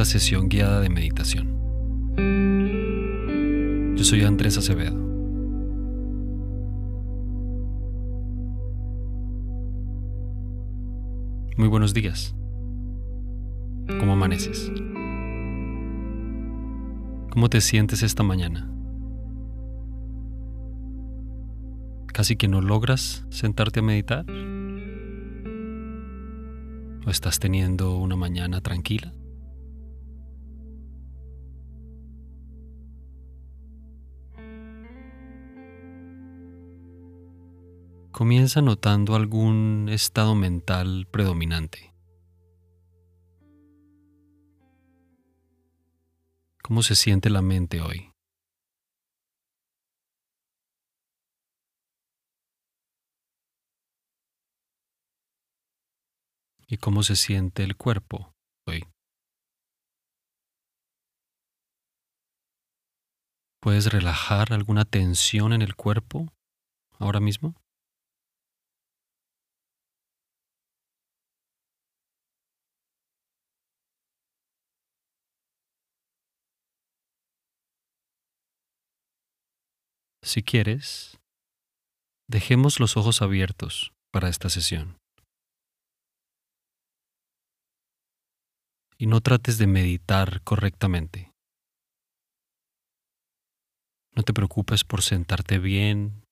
esta sesión guiada de meditación. Yo soy Andrés Acevedo. Muy buenos días. ¿Cómo amaneces? ¿Cómo te sientes esta mañana? ¿Casi que no logras sentarte a meditar? ¿O estás teniendo una mañana tranquila? Comienza notando algún estado mental predominante. ¿Cómo se siente la mente hoy? ¿Y cómo se siente el cuerpo hoy? ¿Puedes relajar alguna tensión en el cuerpo ahora mismo? Si quieres, dejemos los ojos abiertos para esta sesión. Y no trates de meditar correctamente. No te preocupes por sentarte bien,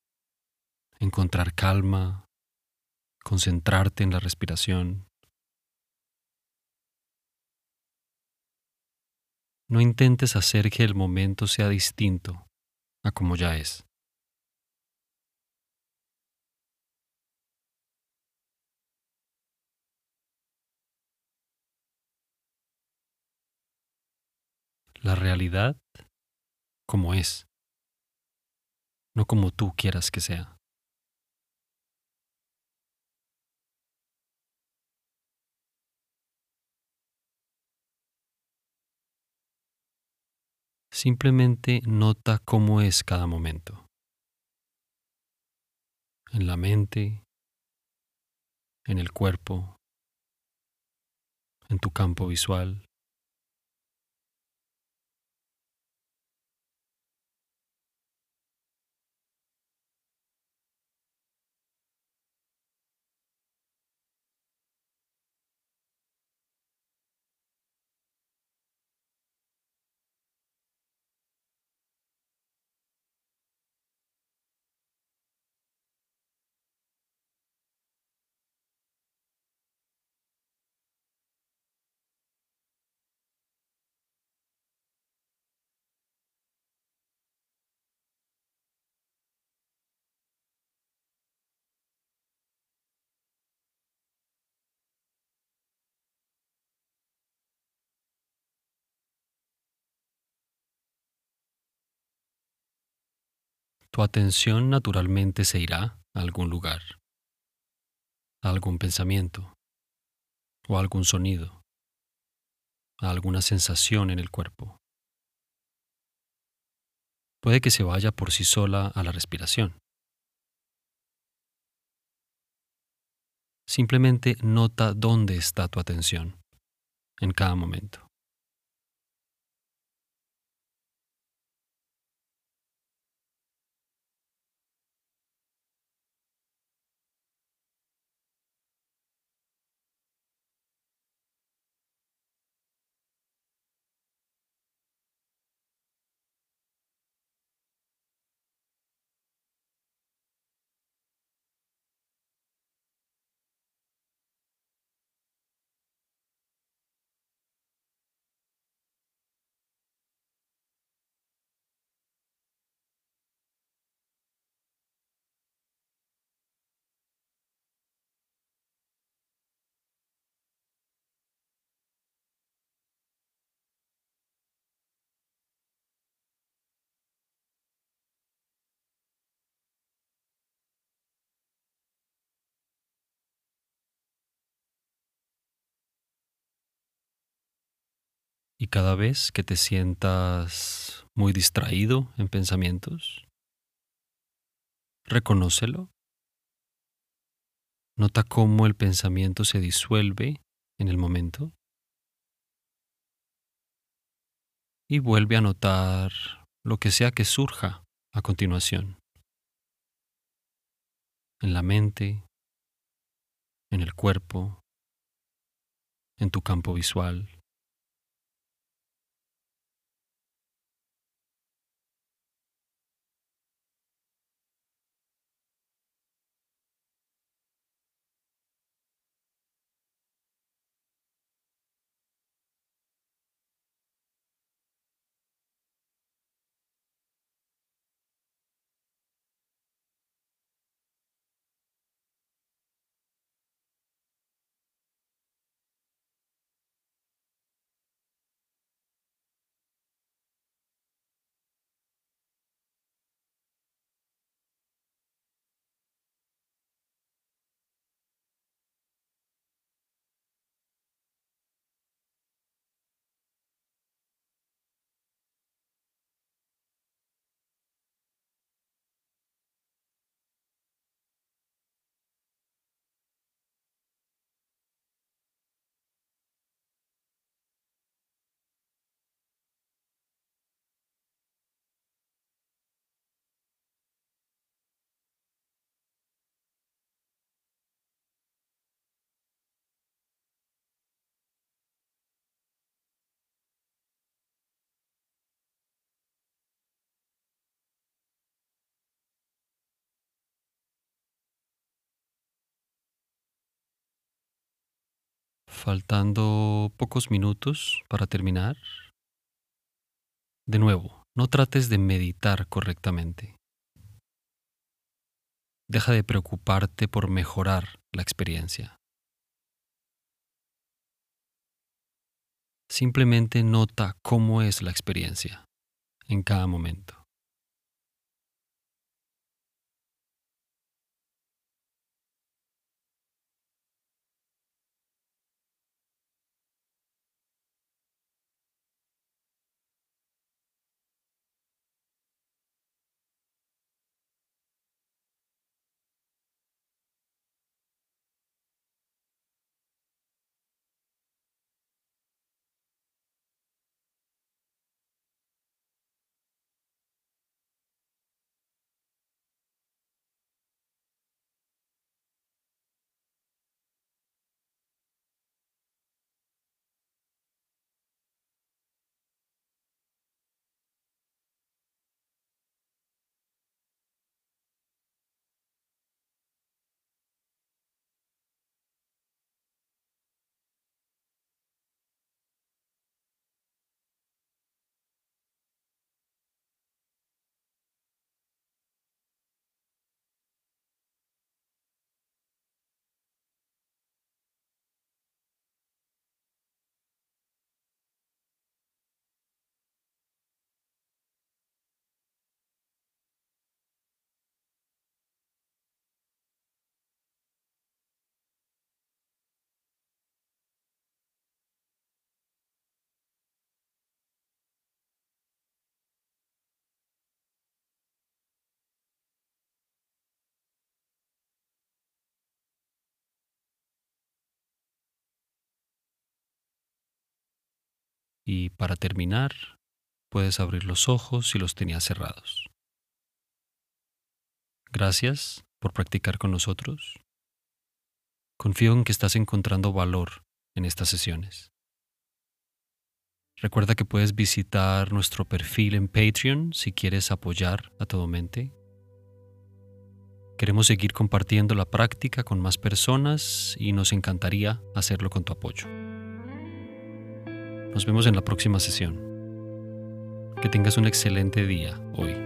encontrar calma, concentrarte en la respiración. No intentes hacer que el momento sea distinto a como ya es. la realidad como es, no como tú quieras que sea. Simplemente nota cómo es cada momento. En la mente, en el cuerpo, en tu campo visual. Tu atención naturalmente se irá a algún lugar, a algún pensamiento o algún sonido, a alguna sensación en el cuerpo. Puede que se vaya por sí sola a la respiración. Simplemente nota dónde está tu atención en cada momento. Y cada vez que te sientas muy distraído en pensamientos, reconócelo. Nota cómo el pensamiento se disuelve en el momento y vuelve a notar lo que sea que surja a continuación. En la mente, en el cuerpo, en tu campo visual. Faltando pocos minutos para terminar. De nuevo, no trates de meditar correctamente. Deja de preocuparte por mejorar la experiencia. Simplemente nota cómo es la experiencia en cada momento. Y para terminar, puedes abrir los ojos si los tenías cerrados. Gracias por practicar con nosotros. Confío en que estás encontrando valor en estas sesiones. Recuerda que puedes visitar nuestro perfil en Patreon si quieres apoyar a Todo Mente. Queremos seguir compartiendo la práctica con más personas y nos encantaría hacerlo con tu apoyo. Nos vemos en la próxima sesión. Que tengas un excelente día hoy.